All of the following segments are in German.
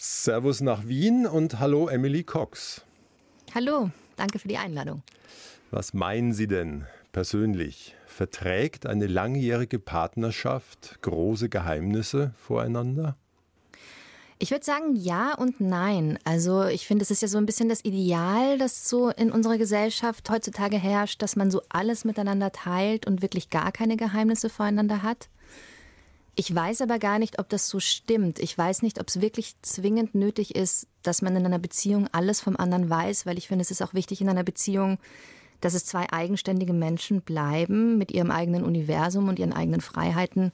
Servus nach Wien und hallo Emily Cox. Hallo, danke für die Einladung. Was meinen Sie denn persönlich? Verträgt eine langjährige Partnerschaft große Geheimnisse voreinander? Ich würde sagen ja und nein. Also ich finde, es ist ja so ein bisschen das Ideal, das so in unserer Gesellschaft heutzutage herrscht, dass man so alles miteinander teilt und wirklich gar keine Geheimnisse voreinander hat. Ich weiß aber gar nicht, ob das so stimmt. Ich weiß nicht, ob es wirklich zwingend nötig ist, dass man in einer Beziehung alles vom anderen weiß, weil ich finde, es ist auch wichtig in einer Beziehung, dass es zwei eigenständige Menschen bleiben mit ihrem eigenen Universum und ihren eigenen Freiheiten,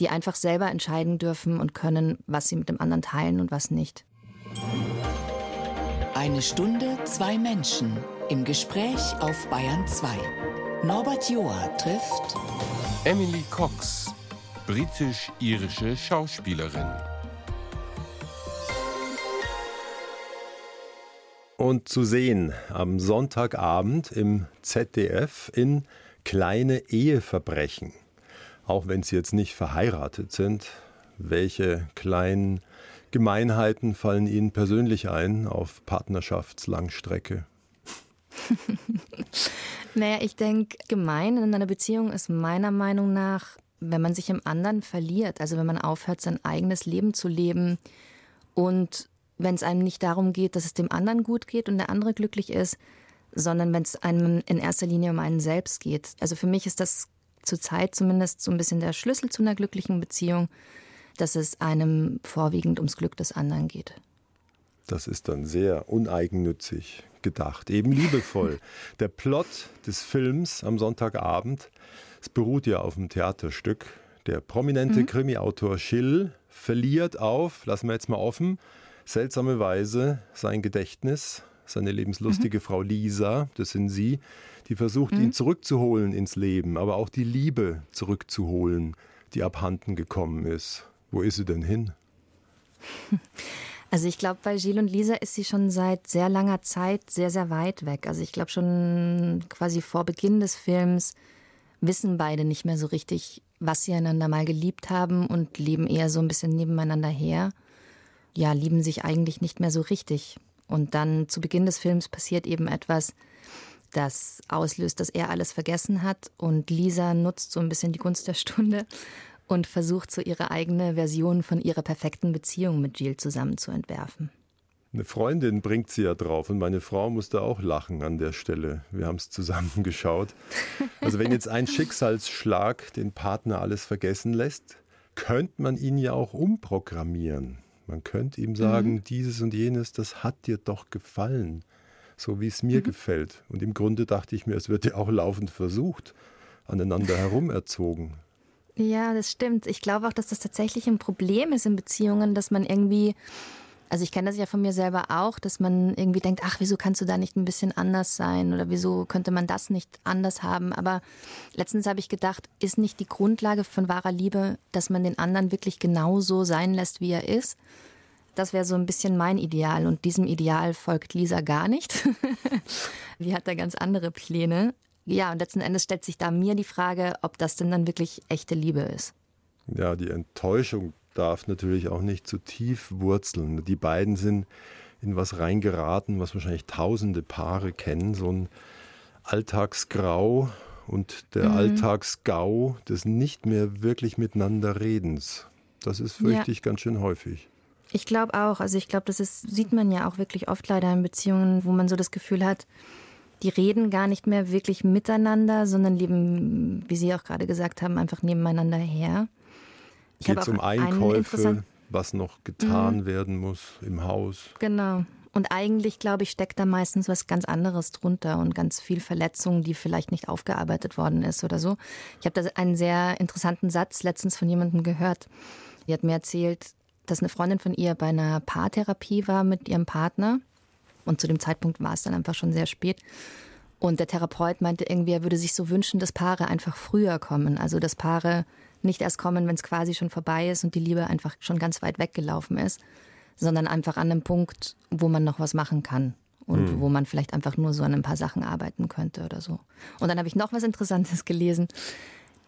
die einfach selber entscheiden dürfen und können, was sie mit dem anderen teilen und was nicht. Eine Stunde, zwei Menschen im Gespräch auf Bayern 2. Norbert Joa trifft Emily Cox britisch-irische Schauspielerin. Und zu sehen am Sonntagabend im ZDF in Kleine Eheverbrechen. Auch wenn Sie jetzt nicht verheiratet sind, welche kleinen Gemeinheiten fallen Ihnen persönlich ein auf Partnerschaftslangstrecke? naja, ich denke, gemein in einer Beziehung ist meiner Meinung nach wenn man sich im anderen verliert, also wenn man aufhört, sein eigenes Leben zu leben und wenn es einem nicht darum geht, dass es dem anderen gut geht und der andere glücklich ist, sondern wenn es einem in erster Linie um einen selbst geht. Also für mich ist das zurzeit zumindest so ein bisschen der Schlüssel zu einer glücklichen Beziehung, dass es einem vorwiegend ums Glück des anderen geht. Das ist dann sehr uneigennützig gedacht, eben liebevoll. Der Plot des Films am Sonntagabend es beruht ja auf dem Theaterstück. Der prominente mhm. Krimi-Autor Schill verliert auf, lassen wir jetzt mal offen, seltsame Weise sein Gedächtnis. Seine lebenslustige mhm. Frau Lisa, das sind Sie, die versucht, mhm. ihn zurückzuholen ins Leben, aber auch die Liebe zurückzuholen, die abhanden gekommen ist. Wo ist sie denn hin? Also ich glaube, bei Gilles und Lisa ist sie schon seit sehr langer Zeit sehr, sehr weit weg. Also ich glaube schon quasi vor Beginn des Films wissen beide nicht mehr so richtig, was sie einander mal geliebt haben und leben eher so ein bisschen nebeneinander her. Ja, lieben sich eigentlich nicht mehr so richtig. Und dann zu Beginn des Films passiert eben etwas, das auslöst, dass er alles vergessen hat und Lisa nutzt so ein bisschen die Gunst der Stunde und versucht so ihre eigene Version von ihrer perfekten Beziehung mit Jill zusammen zu entwerfen. Eine Freundin bringt sie ja drauf und meine Frau musste auch lachen an der Stelle. Wir haben es zusammen geschaut. Also wenn jetzt ein Schicksalsschlag den Partner alles vergessen lässt, könnte man ihn ja auch umprogrammieren. Man könnte ihm sagen, mhm. dieses und jenes, das hat dir doch gefallen, so wie es mir mhm. gefällt. Und im Grunde dachte ich mir, es wird ja auch laufend versucht, aneinander herumerzogen. Ja, das stimmt. Ich glaube auch, dass das tatsächlich ein Problem ist in Beziehungen, dass man irgendwie also ich kenne das ja von mir selber auch, dass man irgendwie denkt, ach, wieso kannst du da nicht ein bisschen anders sein oder wieso könnte man das nicht anders haben? Aber letztens habe ich gedacht, ist nicht die Grundlage von wahrer Liebe, dass man den anderen wirklich genauso sein lässt, wie er ist? Das wäre so ein bisschen mein Ideal und diesem Ideal folgt Lisa gar nicht. die hat da ganz andere Pläne. Ja, und letzten Endes stellt sich da mir die Frage, ob das denn dann wirklich echte Liebe ist. Ja, die Enttäuschung darf natürlich auch nicht zu tief wurzeln. Die beiden sind in was reingeraten, was wahrscheinlich tausende Paare kennen, so ein Alltagsgrau und der mhm. Alltagsgau des nicht mehr wirklich miteinander Redens. Das ist, fürchte ja. ich, ganz schön häufig. Ich glaube auch. Also ich glaube, das ist, sieht man ja auch wirklich oft leider in Beziehungen, wo man so das Gefühl hat, die reden gar nicht mehr wirklich miteinander, sondern leben, wie Sie auch gerade gesagt haben, einfach nebeneinander her. Geht es um Einkäufe, was noch getan mhm. werden muss im Haus. Genau. Und eigentlich, glaube ich, steckt da meistens was ganz anderes drunter und ganz viel Verletzung, die vielleicht nicht aufgearbeitet worden ist oder so. Ich habe da einen sehr interessanten Satz letztens von jemandem gehört. Die hat mir erzählt, dass eine Freundin von ihr bei einer Paartherapie war mit ihrem Partner. Und zu dem Zeitpunkt war es dann einfach schon sehr spät. Und der Therapeut meinte irgendwie, er würde sich so wünschen, dass Paare einfach früher kommen. Also, dass Paare nicht erst kommen, wenn es quasi schon vorbei ist und die Liebe einfach schon ganz weit weggelaufen ist, sondern einfach an einem Punkt, wo man noch was machen kann und mhm. wo man vielleicht einfach nur so an ein paar Sachen arbeiten könnte oder so. Und dann habe ich noch was Interessantes gelesen.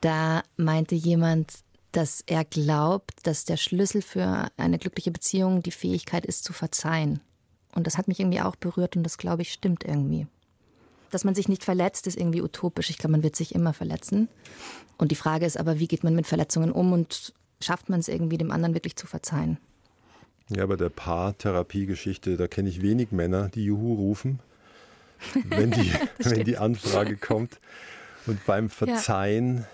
Da meinte jemand, dass er glaubt, dass der Schlüssel für eine glückliche Beziehung die Fähigkeit ist zu verzeihen. Und das hat mich irgendwie auch berührt und das glaube ich stimmt irgendwie. Dass man sich nicht verletzt, ist irgendwie utopisch. Ich glaube, man wird sich immer verletzen. Und die Frage ist aber, wie geht man mit Verletzungen um und schafft man es irgendwie, dem anderen wirklich zu verzeihen? Ja, bei der Paartherapiegeschichte, da kenne ich wenig Männer, die Juhu rufen, wenn die, wenn die Anfrage kommt. Und beim Verzeihen,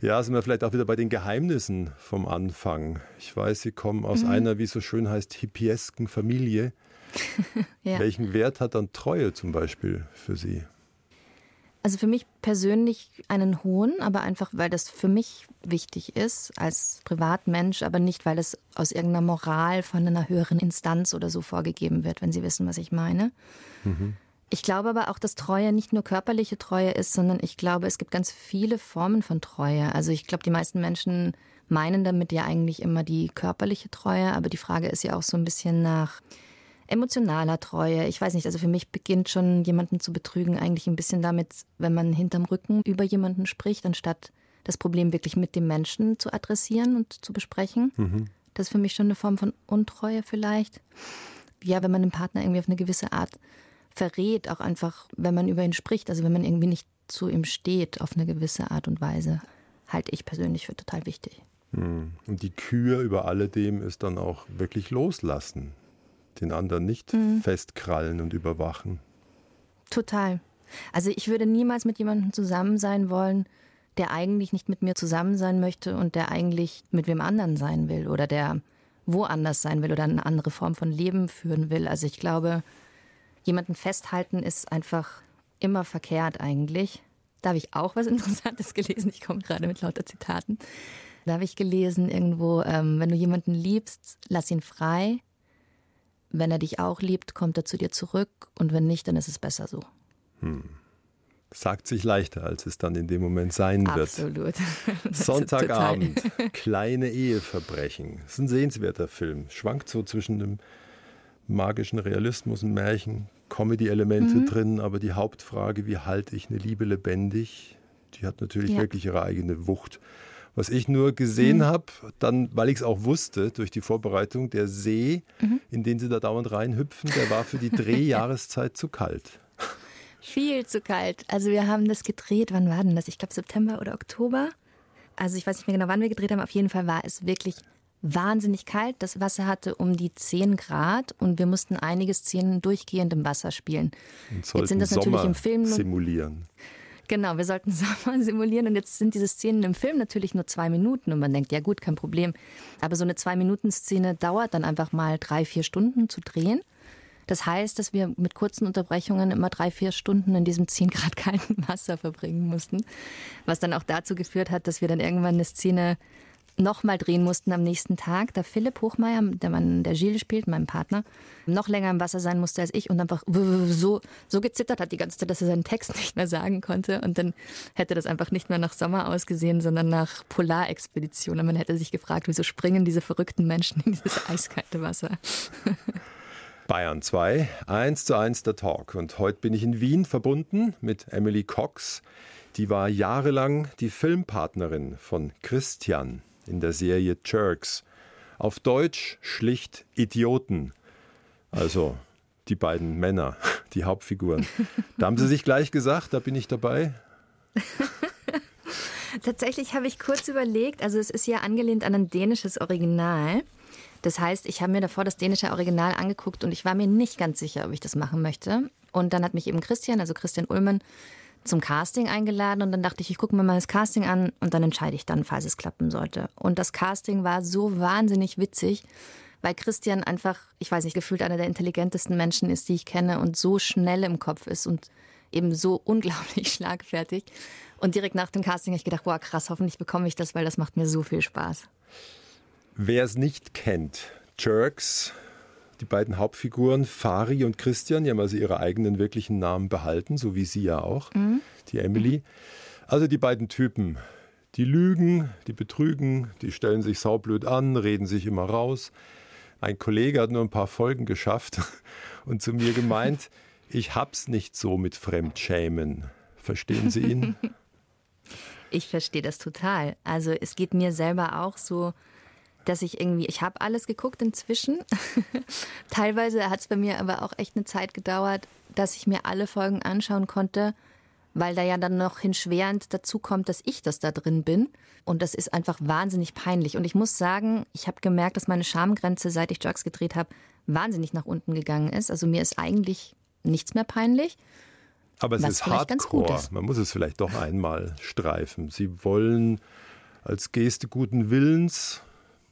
ja. ja. sind wir vielleicht auch wieder bei den Geheimnissen vom Anfang. Ich weiß, Sie kommen aus mhm. einer, wie es so schön heißt, hippiesken Familie. ja. Welchen Wert hat dann Treue zum Beispiel für Sie? Also für mich persönlich einen hohen, aber einfach, weil das für mich wichtig ist als Privatmensch, aber nicht, weil es aus irgendeiner Moral von einer höheren Instanz oder so vorgegeben wird, wenn Sie wissen, was ich meine. Mhm. Ich glaube aber auch, dass Treue nicht nur körperliche Treue ist, sondern ich glaube, es gibt ganz viele Formen von Treue. Also ich glaube, die meisten Menschen meinen damit ja eigentlich immer die körperliche Treue, aber die Frage ist ja auch so ein bisschen nach emotionaler Treue. Ich weiß nicht, also für mich beginnt schon jemanden zu betrügen eigentlich ein bisschen damit, wenn man hinterm Rücken über jemanden spricht, anstatt das Problem wirklich mit dem Menschen zu adressieren und zu besprechen. Mhm. Das ist für mich schon eine Form von Untreue vielleicht. Ja, wenn man den Partner irgendwie auf eine gewisse Art verrät, auch einfach, wenn man über ihn spricht, also wenn man irgendwie nicht zu ihm steht auf eine gewisse Art und Weise, halte ich persönlich für total wichtig. Mhm. Und die Kür über alledem ist dann auch wirklich loslassen den anderen nicht mhm. festkrallen und überwachen. Total. Also ich würde niemals mit jemandem zusammen sein wollen, der eigentlich nicht mit mir zusammen sein möchte und der eigentlich mit wem anderen sein will oder der woanders sein will oder eine andere Form von Leben führen will. Also ich glaube, jemanden festhalten ist einfach immer verkehrt eigentlich. Da habe ich auch was Interessantes gelesen. Ich komme gerade mit lauter Zitaten. Da habe ich gelesen irgendwo, ähm, wenn du jemanden liebst, lass ihn frei. Wenn er dich auch liebt, kommt er zu dir zurück und wenn nicht, dann ist es besser so. Hm. Sagt sich leichter, als es dann in dem Moment sein wird. Absolut. Sonntagabend, kleine Eheverbrechen. Das ist ein sehenswerter Film. Schwankt so zwischen dem magischen Realismus und Märchen, Comedy-Elemente mhm. drin, aber die Hauptfrage, wie halte ich eine Liebe lebendig, die hat natürlich ja. wirklich ihre eigene Wucht. Was ich nur gesehen mhm. habe, dann, weil ich es auch wusste durch die Vorbereitung, der See, mhm. in den sie da dauernd reinhüpfen, der war für die Drehjahreszeit zu kalt. Viel zu kalt. Also wir haben das gedreht, wann war denn das? Ich glaube September oder Oktober. Also ich weiß nicht mehr genau, wann wir gedreht haben. Auf jeden Fall war es wirklich wahnsinnig kalt. Das Wasser hatte um die 10 Grad und wir mussten einige Szenen durchgehend im Wasser spielen. Und Jetzt sind das Sommer natürlich im Film simulieren. Genau, wir sollten Sommer simulieren und jetzt sind diese Szenen im Film natürlich nur zwei Minuten und man denkt, ja gut, kein Problem. Aber so eine Zwei-Minuten-Szene dauert dann einfach mal drei, vier Stunden zu drehen. Das heißt, dass wir mit kurzen Unterbrechungen immer drei, vier Stunden in diesem 10 Grad kalten Wasser verbringen mussten. Was dann auch dazu geführt hat, dass wir dann irgendwann eine Szene nochmal drehen mussten am nächsten Tag, da Philipp Hochmeier, der Mann, der Gilles spielt, mein Partner, noch länger im Wasser sein musste als ich und einfach so, so gezittert hat die ganze Zeit, dass er seinen Text nicht mehr sagen konnte. Und dann hätte das einfach nicht mehr nach Sommer ausgesehen, sondern nach Polarexpedition. Und man hätte sich gefragt, wieso springen diese verrückten Menschen in dieses eiskalte Wasser? Bayern 2, 1 zu 1 der Talk. Und heute bin ich in Wien verbunden mit Emily Cox. Die war jahrelang die Filmpartnerin von Christian in der Serie Jerks. Auf Deutsch schlicht Idioten. Also die beiden Männer, die Hauptfiguren. Da haben sie sich gleich gesagt, da bin ich dabei. Tatsächlich habe ich kurz überlegt, also es ist ja angelehnt an ein dänisches Original. Das heißt, ich habe mir davor das dänische Original angeguckt und ich war mir nicht ganz sicher, ob ich das machen möchte. Und dann hat mich eben Christian, also Christian Ullmann, zum Casting eingeladen und dann dachte ich, ich gucke mir mal das Casting an und dann entscheide ich dann, falls es klappen sollte. Und das Casting war so wahnsinnig witzig, weil Christian einfach, ich weiß nicht, gefühlt einer der intelligentesten Menschen ist, die ich kenne und so schnell im Kopf ist und eben so unglaublich schlagfertig. Und direkt nach dem Casting habe ich gedacht, boah, krass, hoffentlich bekomme ich das, weil das macht mir so viel Spaß. Wer es nicht kennt, Jerks die beiden Hauptfiguren, Fari und Christian, die haben also ihre eigenen wirklichen Namen behalten, so wie sie ja auch, mhm. die Emily. Also die beiden Typen, die lügen, die betrügen, die stellen sich saublöd an, reden sich immer raus. Ein Kollege hat nur ein paar Folgen geschafft und zu mir gemeint, ich hab's nicht so mit Fremdschämen. Verstehen Sie ihn? Ich verstehe das total. Also es geht mir selber auch so, dass ich irgendwie, ich habe alles geguckt inzwischen. Teilweise hat es bei mir aber auch echt eine Zeit gedauert, dass ich mir alle Folgen anschauen konnte, weil da ja dann noch hinschwerend dazu kommt, dass ich das da drin bin. Und das ist einfach wahnsinnig peinlich. Und ich muss sagen, ich habe gemerkt, dass meine Schamgrenze, seit ich Jerks gedreht habe, wahnsinnig nach unten gegangen ist. Also mir ist eigentlich nichts mehr peinlich. Aber es ist Hardcore. Ist. Man muss es vielleicht doch einmal streifen. Sie wollen als Geste guten Willens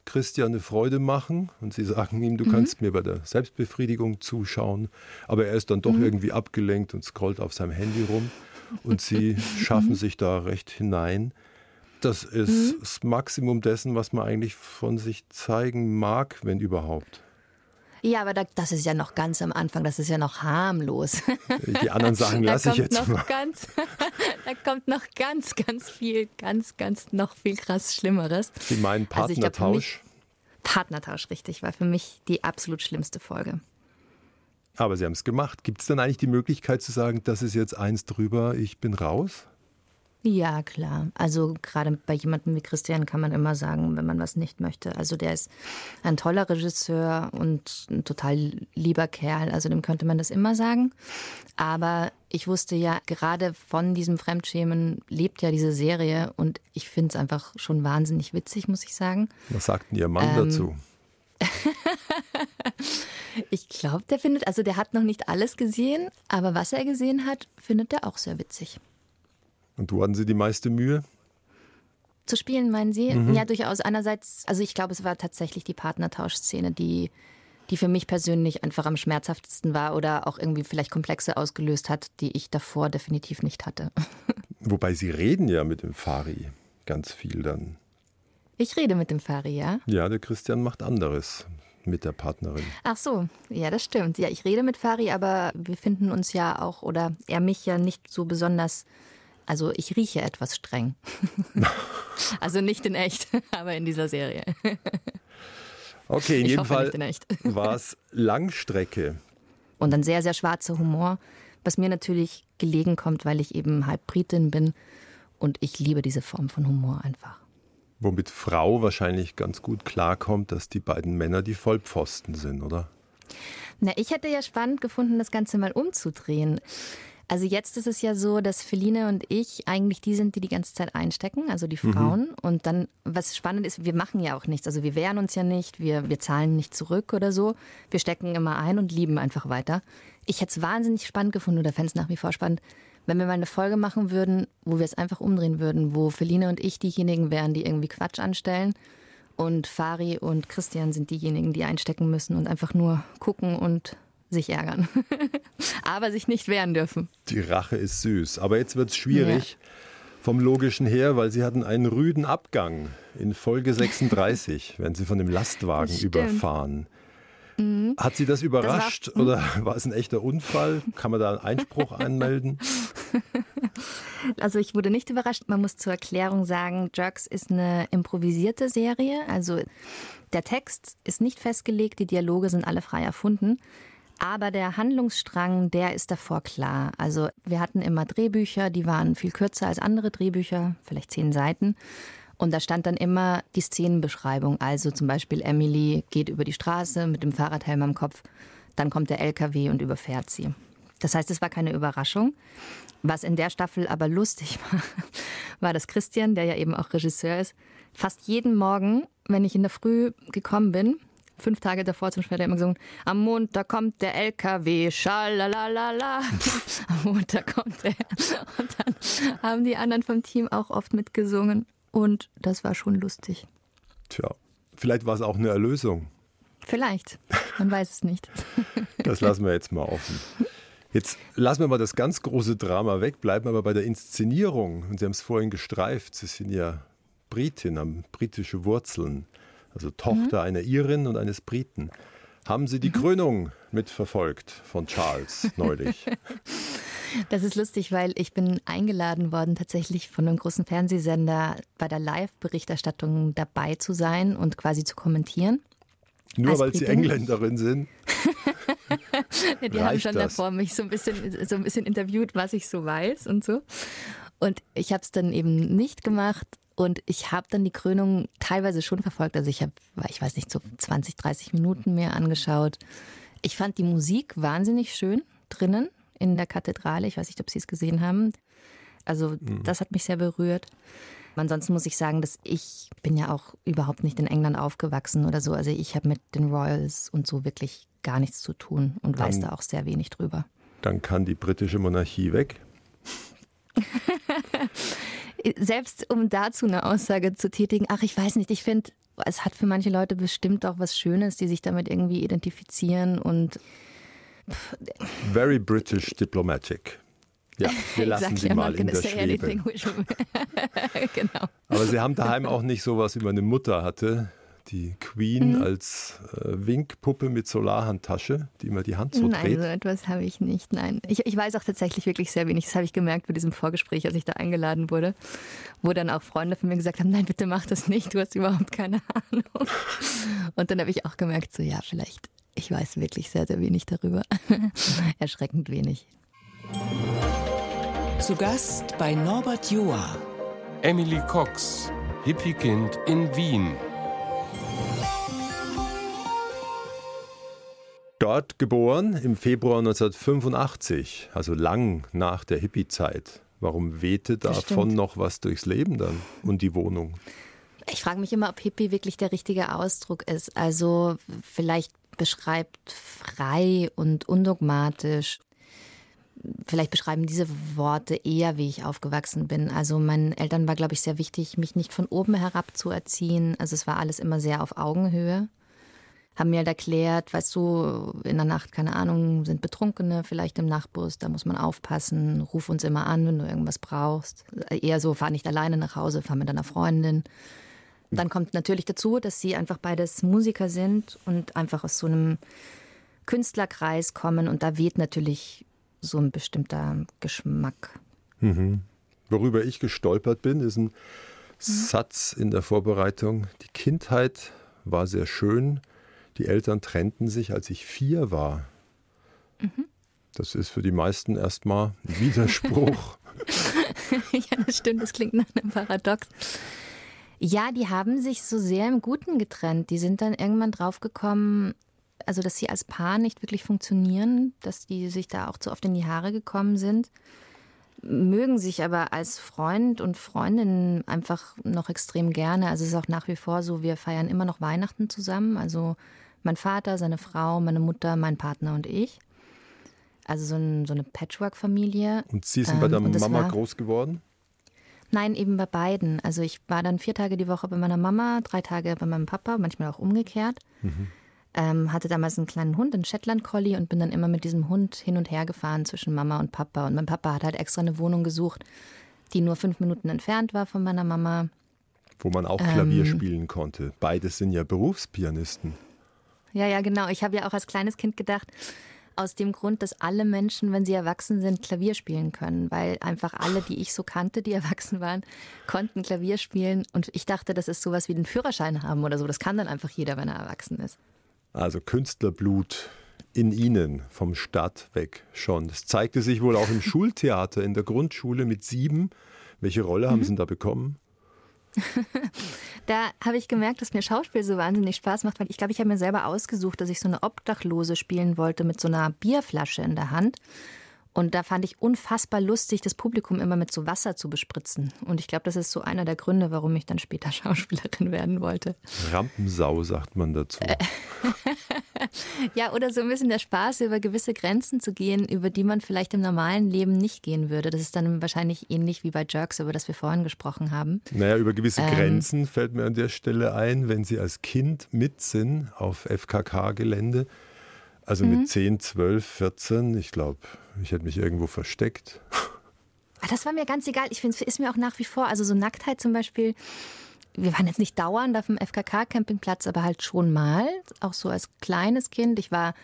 Christian eine Freude machen und sie sagen ihm, du mhm. kannst mir bei der Selbstbefriedigung zuschauen, aber er ist dann doch mhm. irgendwie abgelenkt und scrollt auf seinem Handy rum und sie schaffen sich da recht hinein. Das ist mhm. das Maximum dessen, was man eigentlich von sich zeigen mag, wenn überhaupt. Ja, aber da, das ist ja noch ganz am Anfang, das ist ja noch harmlos. Die anderen Sachen lasse ich jetzt mal. Ganz, da kommt noch ganz, ganz viel, ganz, ganz noch viel krass Schlimmeres. Sie meinen Partnertausch? Also Partnertausch, richtig, war für mich die absolut schlimmste Folge. Aber Sie haben es gemacht. Gibt es dann eigentlich die Möglichkeit zu sagen, das ist jetzt eins drüber, ich bin raus? Ja, klar. Also gerade bei jemandem wie Christian kann man immer sagen, wenn man was nicht möchte. Also der ist ein toller Regisseur und ein total lieber Kerl. Also dem könnte man das immer sagen. Aber ich wusste ja, gerade von diesem Fremdschämen lebt ja diese Serie und ich finde es einfach schon wahnsinnig witzig, muss ich sagen. Was sagt denn Ihr Mann ähm, dazu? ich glaube, der findet, also der hat noch nicht alles gesehen, aber was er gesehen hat, findet er auch sehr witzig. Und wo hatten Sie die meiste Mühe? Zu spielen, meinen Sie? Mhm. Ja, durchaus. Einerseits, also ich glaube, es war tatsächlich die Partnertauschszene, die, die für mich persönlich einfach am schmerzhaftesten war oder auch irgendwie vielleicht Komplexe ausgelöst hat, die ich davor definitiv nicht hatte. Wobei Sie reden ja mit dem Fari ganz viel dann. Ich rede mit dem Fari, ja? Ja, der Christian macht anderes mit der Partnerin. Ach so, ja, das stimmt. Ja, ich rede mit Fari, aber wir finden uns ja auch, oder er mich ja nicht so besonders also ich rieche etwas streng. also nicht in echt, aber in dieser Serie. Okay, in ich jedem Fall war es Langstrecke. Und dann sehr, sehr schwarzer Humor, was mir natürlich gelegen kommt, weil ich eben halb Britin bin und ich liebe diese Form von Humor einfach. Womit Frau wahrscheinlich ganz gut klarkommt, dass die beiden Männer die Vollpfosten sind, oder? Na, ich hätte ja spannend gefunden, das Ganze mal umzudrehen. Also jetzt ist es ja so, dass Feline und ich eigentlich die sind, die die ganze Zeit einstecken, also die Frauen. Mhm. Und dann, was spannend ist, wir machen ja auch nichts. Also wir wehren uns ja nicht, wir, wir zahlen nicht zurück oder so. Wir stecken immer ein und lieben einfach weiter. Ich hätte es wahnsinnig spannend gefunden oder fände es nach wie vor spannend, wenn wir mal eine Folge machen würden, wo wir es einfach umdrehen würden, wo Feline und ich diejenigen wären, die irgendwie Quatsch anstellen. Und Fari und Christian sind diejenigen, die einstecken müssen und einfach nur gucken und sich ärgern. aber sich nicht wehren dürfen. Die Rache ist süß. Aber jetzt wird es schwierig ja. vom Logischen her, weil sie hatten einen rüden Abgang in Folge 36, wenn sie von dem Lastwagen überfahren. Mhm. Hat Sie das überrascht das war, oder war es ein echter Unfall? Kann man da einen Einspruch anmelden? Also ich wurde nicht überrascht. Man muss zur Erklärung sagen, Jerks ist eine improvisierte Serie. Also der Text ist nicht festgelegt, die Dialoge sind alle frei erfunden. Aber der Handlungsstrang, der ist davor klar. Also wir hatten immer Drehbücher, die waren viel kürzer als andere Drehbücher, vielleicht zehn Seiten. Und da stand dann immer die Szenenbeschreibung. Also zum Beispiel Emily geht über die Straße mit dem Fahrradhelm am Kopf. Dann kommt der LKW und überfährt sie. Das heißt, es war keine Überraschung. Was in der Staffel aber lustig war, war, dass Christian, der ja eben auch Regisseur ist, fast jeden Morgen, wenn ich in der Früh gekommen bin, fünf Tage davor zum er immer gesungen, am Montag kommt der LKW, schalalalala. am Montag kommt er. Und dann haben die anderen vom Team auch oft mitgesungen. Und das war schon lustig. Tja, vielleicht war es auch eine Erlösung. Vielleicht, man weiß es nicht. das lassen wir jetzt mal offen. Jetzt lassen wir mal das ganz große Drama weg, bleiben aber bei der Inszenierung. Und Sie haben es vorhin gestreift, Sie sind ja Britin, haben britische Wurzeln also Tochter mhm. einer Irin und eines Briten. Haben Sie die mhm. Krönung mitverfolgt von Charles neulich? Das ist lustig, weil ich bin eingeladen worden, tatsächlich von einem großen Fernsehsender bei der Live-Berichterstattung dabei zu sein und quasi zu kommentieren. Nur weil Britin. Sie Engländerin sind? ja, die haben schon das? davor mich so ein, bisschen, so ein bisschen interviewt, was ich so weiß und so. Und ich habe es dann eben nicht gemacht und ich habe dann die Krönung teilweise schon verfolgt. Also ich habe, ich weiß nicht, so 20, 30 Minuten mir angeschaut. Ich fand die Musik wahnsinnig schön drinnen in der Kathedrale. Ich weiß nicht, ob Sie es gesehen haben. Also mhm. das hat mich sehr berührt. Ansonsten muss ich sagen, dass ich bin ja auch überhaupt nicht in England aufgewachsen oder so. Also ich habe mit den Royals und so wirklich gar nichts zu tun und dann, weiß da auch sehr wenig drüber. Dann kann die britische Monarchie weg. Selbst um dazu eine Aussage zu tätigen, ach, ich weiß nicht, ich finde, es hat für manche Leute bestimmt auch was Schönes, die sich damit irgendwie identifizieren und. Very British diplomatic. Ja, wir lassen sie mal in der Schwebe. genau. Aber Sie haben daheim auch nicht sowas wie meine Mutter hatte, die Queen mhm. als äh, Winkpuppe mit Solarhandtasche, die immer die Hand so nein, dreht? Nein, so etwas habe ich nicht. Nein, ich, ich weiß auch tatsächlich wirklich sehr wenig. Das habe ich gemerkt bei diesem Vorgespräch, als ich da eingeladen wurde, wo dann auch Freunde von mir gesagt haben, nein, bitte mach das nicht, du hast überhaupt keine Ahnung. Und dann habe ich auch gemerkt, so ja, vielleicht, ich weiß wirklich sehr, sehr wenig darüber. Erschreckend wenig. Zu Gast bei Norbert Joa. Emily Cox, Hippiekind in Wien. Dort geboren im Februar 1985, also lang nach der Hippie-Zeit. Warum wehte davon noch was durchs Leben dann und die Wohnung? Ich frage mich immer, ob Hippie wirklich der richtige Ausdruck ist. Also vielleicht beschreibt frei und undogmatisch. Vielleicht beschreiben diese Worte eher, wie ich aufgewachsen bin. Also meinen Eltern war, glaube ich, sehr wichtig, mich nicht von oben herab zu erziehen. Also es war alles immer sehr auf Augenhöhe haben mir halt erklärt, weißt du, in der Nacht, keine Ahnung, sind Betrunkene vielleicht im Nachtbus, da muss man aufpassen, ruf uns immer an, wenn du irgendwas brauchst. Eher so, fahr nicht alleine nach Hause, fahr mit deiner Freundin. Dann kommt natürlich dazu, dass sie einfach beides Musiker sind und einfach aus so einem Künstlerkreis kommen und da weht natürlich so ein bestimmter Geschmack. Mhm. Worüber ich gestolpert bin, ist ein mhm. Satz in der Vorbereitung. Die Kindheit war sehr schön, die Eltern trennten sich, als ich vier war. Mhm. Das ist für die meisten erstmal ein Widerspruch. ja, das stimmt, das klingt nach einem Paradox. Ja, die haben sich so sehr im Guten getrennt. Die sind dann irgendwann draufgekommen, also dass sie als Paar nicht wirklich funktionieren, dass die sich da auch zu oft in die Haare gekommen sind, mögen sich aber als Freund und Freundin einfach noch extrem gerne. Also es ist auch nach wie vor so, wir feiern immer noch Weihnachten zusammen. Also mein Vater, seine Frau, meine Mutter, mein Partner und ich. Also so, ein, so eine Patchwork-Familie. Und Sie sind bei der ähm, Mama war, groß geworden? Nein, eben bei beiden. Also ich war dann vier Tage die Woche bei meiner Mama, drei Tage bei meinem Papa, manchmal auch umgekehrt. Mhm. Ähm, hatte damals einen kleinen Hund, einen Shetland Collie und bin dann immer mit diesem Hund hin und her gefahren zwischen Mama und Papa. Und mein Papa hat halt extra eine Wohnung gesucht, die nur fünf Minuten entfernt war von meiner Mama. Wo man auch Klavier ähm, spielen konnte. Beides sind ja Berufspianisten. Ja, ja, genau. Ich habe ja auch als kleines Kind gedacht, aus dem Grund, dass alle Menschen, wenn sie erwachsen sind, Klavier spielen können, weil einfach alle, die ich so kannte, die erwachsen waren, konnten Klavier spielen und ich dachte, das ist sowas wie den Führerschein haben oder so. Das kann dann einfach jeder, wenn er erwachsen ist. Also Künstlerblut in Ihnen vom Stadt weg schon. Das zeigte sich wohl auch im Schultheater in der Grundschule mit sieben. Welche Rolle haben mhm. Sie da bekommen? da habe ich gemerkt, dass mir Schauspiel so wahnsinnig Spaß macht, weil ich glaube, ich habe mir selber ausgesucht, dass ich so eine Obdachlose spielen wollte mit so einer Bierflasche in der Hand. Und da fand ich unfassbar lustig, das Publikum immer mit so Wasser zu bespritzen. Und ich glaube, das ist so einer der Gründe, warum ich dann später Schauspielerin werden wollte. Rampensau sagt man dazu. ja, oder so ein bisschen der Spaß, über gewisse Grenzen zu gehen, über die man vielleicht im normalen Leben nicht gehen würde. Das ist dann wahrscheinlich ähnlich wie bei Jerks, über das wir vorhin gesprochen haben. Naja, über gewisse ähm, Grenzen fällt mir an der Stelle ein, wenn Sie als Kind mit sind auf FKK-Gelände also mhm. mit 10, 12, 14, ich glaube, ich hätte mich irgendwo versteckt. Ah, das war mir ganz egal. Ich finde, es ist mir auch nach wie vor, also so Nacktheit zum Beispiel, wir waren jetzt nicht dauernd auf dem FKK-Campingplatz, aber halt schon mal, auch so als kleines Kind. Ich war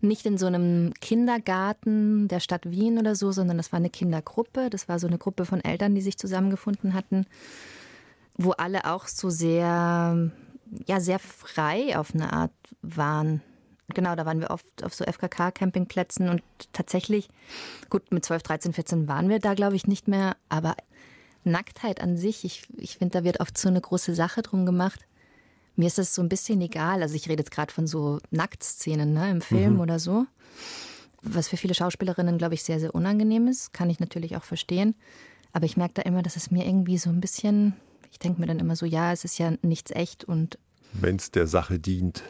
nicht in so einem Kindergarten der Stadt Wien oder so, sondern das war eine Kindergruppe. Das war so eine Gruppe von Eltern, die sich zusammengefunden hatten, wo alle auch so sehr, ja, sehr frei auf eine Art waren. Genau, da waren wir oft auf so FKK-Campingplätzen und tatsächlich, gut, mit 12, 13, 14 waren wir da, glaube ich, nicht mehr, aber Nacktheit an sich, ich, ich finde, da wird oft so eine große Sache drum gemacht. Mir ist das so ein bisschen egal. Also ich rede jetzt gerade von so Nacktszenen ne, im Film mhm. oder so. Was für viele Schauspielerinnen, glaube ich, sehr, sehr unangenehm ist. Kann ich natürlich auch verstehen. Aber ich merke da immer, dass es mir irgendwie so ein bisschen, ich denke mir dann immer so, ja, es ist ja nichts echt und. Wenn es der Sache dient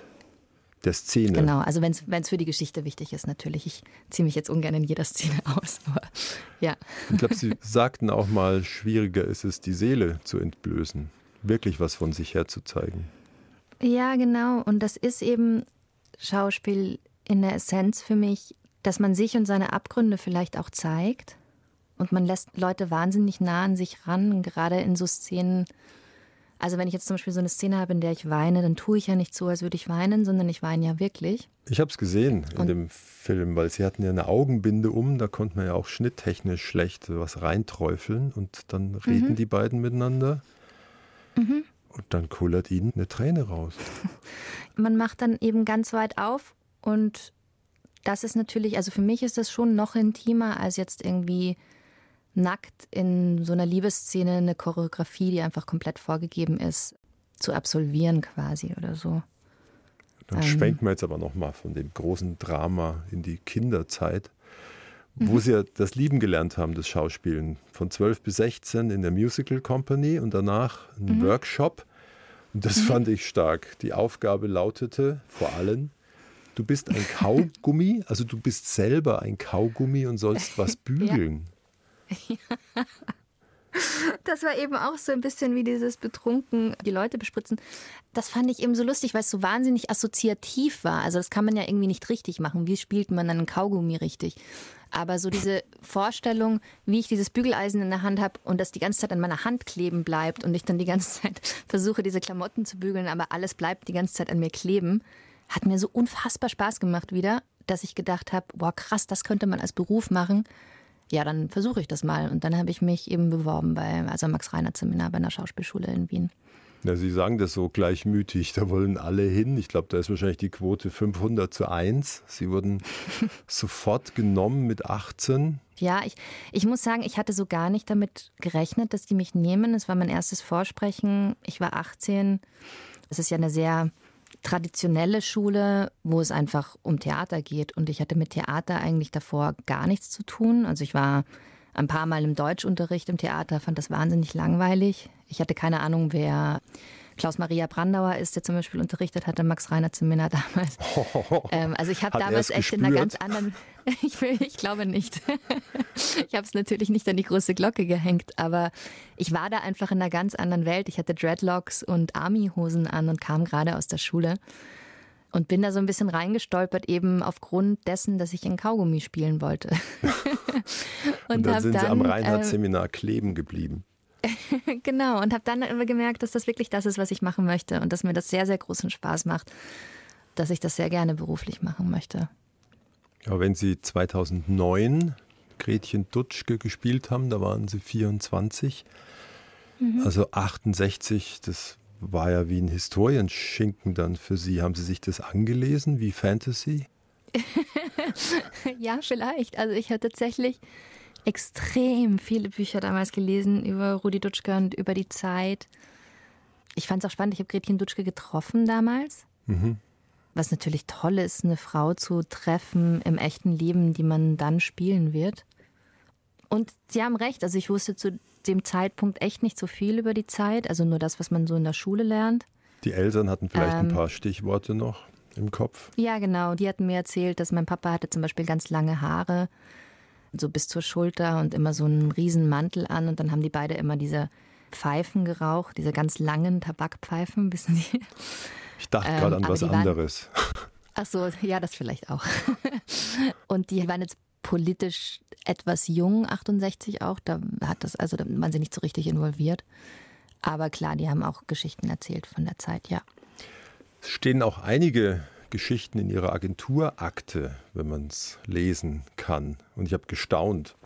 der Szene. Genau, also wenn es für die Geschichte wichtig ist, natürlich. Ich ziehe mich jetzt ungern in jeder Szene aus. Aber, ja. Ich glaube, Sie sagten auch mal, schwieriger ist es, die Seele zu entblößen, wirklich was von sich her zu zeigen. Ja, genau. Und das ist eben Schauspiel in der Essenz für mich, dass man sich und seine Abgründe vielleicht auch zeigt. Und man lässt Leute wahnsinnig nah an sich ran, gerade in so Szenen, also wenn ich jetzt zum Beispiel so eine Szene habe, in der ich weine, dann tue ich ja nicht so, als würde ich weinen, sondern ich weine ja wirklich. Ich habe es gesehen in Und dem Film, weil sie hatten ja eine Augenbinde um, da konnte man ja auch schnitttechnisch schlecht was reinträufeln und dann reden mhm. die beiden miteinander. Mhm. Und dann kullert ihnen eine Träne raus. Man macht dann eben ganz weit auf und das ist natürlich, also für mich ist das schon noch intimer als jetzt irgendwie nackt in so einer Liebesszene eine Choreografie, die einfach komplett vorgegeben ist, zu absolvieren quasi oder so. Dann ähm. schwenken wir jetzt aber nochmal von dem großen Drama in die Kinderzeit, wo mhm. sie ja das Lieben gelernt haben, das Schauspielen. Von 12 bis 16 in der Musical Company und danach ein mhm. Workshop. Und das mhm. fand ich stark. Die Aufgabe lautete vor allem, du bist ein Kaugummi, also du bist selber ein Kaugummi und sollst was bügeln. Ja. Das war eben auch so ein bisschen wie dieses betrunken die Leute bespritzen. Das fand ich eben so lustig, weil es so wahnsinnig assoziativ war. Also das kann man ja irgendwie nicht richtig machen. Wie spielt man einen Kaugummi richtig? Aber so diese Vorstellung, wie ich dieses Bügeleisen in der Hand habe und das die ganze Zeit an meiner Hand kleben bleibt und ich dann die ganze Zeit versuche, diese Klamotten zu bügeln, aber alles bleibt die ganze Zeit an mir kleben, hat mir so unfassbar Spaß gemacht wieder, dass ich gedacht habe, boah krass, das könnte man als Beruf machen ja, dann versuche ich das mal. Und dann habe ich mich eben beworben bei also Max Reiner Seminar bei einer Schauspielschule in Wien. Ja, Sie sagen das so gleichmütig, da wollen alle hin. Ich glaube, da ist wahrscheinlich die Quote 500 zu 1. Sie wurden sofort genommen mit 18. Ja, ich, ich muss sagen, ich hatte so gar nicht damit gerechnet, dass die mich nehmen. Es war mein erstes Vorsprechen. Ich war 18. Es ist ja eine sehr traditionelle Schule, wo es einfach um Theater geht. Und ich hatte mit Theater eigentlich davor gar nichts zu tun. Also ich war ein paar Mal im Deutschunterricht im Theater, fand das wahnsinnig langweilig. Ich hatte keine Ahnung, wer Klaus-Maria Brandauer ist, der zum Beispiel unterrichtet hatte, Max Reiner Zimmer damals. Ähm, also ich habe damals echt gespürt? in einer ganz anderen, ich, will, ich glaube nicht. ich habe es natürlich nicht an die große Glocke gehängt, aber ich war da einfach in einer ganz anderen Welt. Ich hatte Dreadlocks und Army-Hosen an und kam gerade aus der Schule und bin da so ein bisschen reingestolpert, eben aufgrund dessen, dass ich in Kaugummi spielen wollte. und, und dann sind dann, Sie am Reinhardt-Seminar äh, kleben geblieben. genau, und habe dann immer gemerkt, dass das wirklich das ist, was ich machen möchte und dass mir das sehr, sehr großen Spaß macht, dass ich das sehr gerne beruflich machen möchte. Aber wenn Sie 2009 Gretchen Dutschke gespielt haben, da waren Sie 24. Mhm. Also 68, das war ja wie ein Historienschinken dann für Sie. Haben Sie sich das angelesen, wie Fantasy? ja, vielleicht. Also ich habe tatsächlich extrem viele Bücher damals gelesen über Rudi Dutschke und über die Zeit. Ich fand es auch spannend, ich habe Gretchen Dutschke getroffen damals. Mhm. Was natürlich toll ist, eine Frau zu treffen im echten Leben, die man dann spielen wird. Und Sie haben recht, also ich wusste zu dem Zeitpunkt echt nicht so viel über die Zeit, also nur das, was man so in der Schule lernt. Die Eltern hatten vielleicht ähm, ein paar Stichworte noch im Kopf. Ja, genau. Die hatten mir erzählt, dass mein Papa hatte zum Beispiel ganz lange Haare so bis zur Schulter und immer so einen riesen Mantel an und dann haben die beide immer diese Pfeifen geraucht, diese ganz langen Tabakpfeifen, wissen Sie? Ich dachte ähm, gerade an was anderes. ach so, ja, das vielleicht auch. und die waren jetzt politisch etwas jung, 68 auch, da hat das, also da waren sie nicht so richtig involviert. Aber klar, die haben auch Geschichten erzählt von der Zeit, ja. Es stehen auch einige Geschichten in ihrer Agenturakte, wenn man es lesen kann. Und ich habe gestaunt.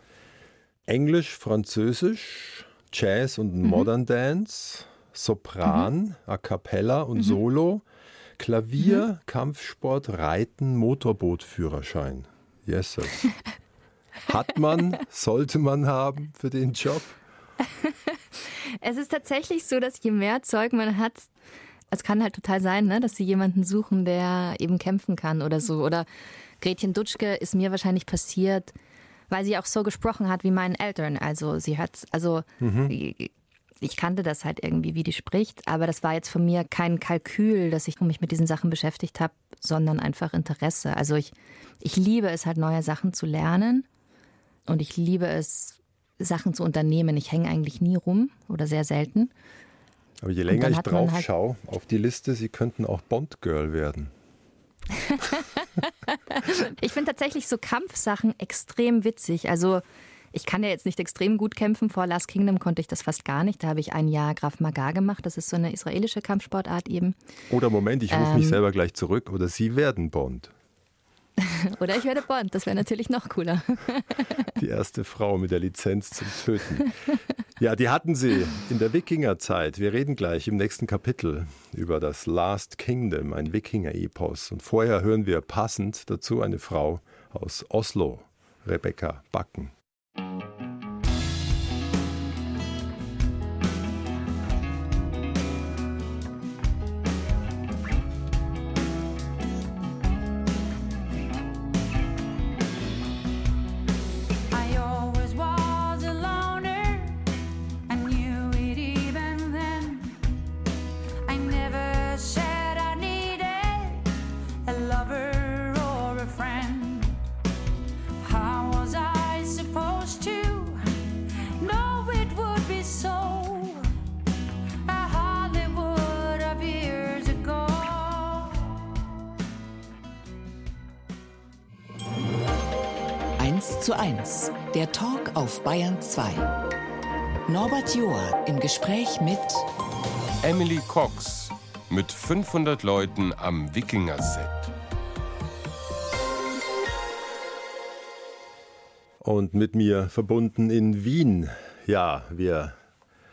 Englisch, Französisch, Jazz und mhm. Modern Dance, Sopran, mhm. A cappella und mhm. Solo, Klavier, mhm. Kampfsport, Reiten, Motorbootführerschein. Yes, sir. Hat man, sollte man haben für den Job? Es ist tatsächlich so, dass je mehr Zeug man hat, es kann halt total sein, ne, dass sie jemanden suchen, der eben kämpfen kann oder so. Oder Gretchen Dutschke ist mir wahrscheinlich passiert, weil sie auch so gesprochen hat wie meinen Eltern. Also sie hat, also mhm. Ich kannte das halt irgendwie, wie die spricht, aber das war jetzt von mir kein Kalkül, dass ich mich mit diesen Sachen beschäftigt habe, sondern einfach Interesse. Also ich, ich liebe es halt, neue Sachen zu lernen und ich liebe es, Sachen zu unternehmen. Ich hänge eigentlich nie rum oder sehr selten. Aber je länger ich drauf halt schaue auf die Liste, Sie könnten auch Bond-Girl werden. ich finde tatsächlich so Kampfsachen extrem witzig. Also ich kann ja jetzt nicht extrem gut kämpfen. Vor Last Kingdom konnte ich das fast gar nicht. Da habe ich ein Jahr Graf Magar gemacht. Das ist so eine israelische Kampfsportart eben. Oder Moment, ich rufe ähm, mich selber gleich zurück. Oder Sie werden Bond. Oder ich werde Bond, das wäre natürlich noch cooler. Die erste Frau mit der Lizenz zum Töten. Ja, die hatten sie in der Wikingerzeit. Wir reden gleich im nächsten Kapitel über das Last Kingdom, ein Wikinger-Epos. Und vorher hören wir passend dazu eine Frau aus Oslo, Rebecca Backen. 500 Leuten am Wikinger-Set. Und mit mir verbunden in Wien. Ja, wir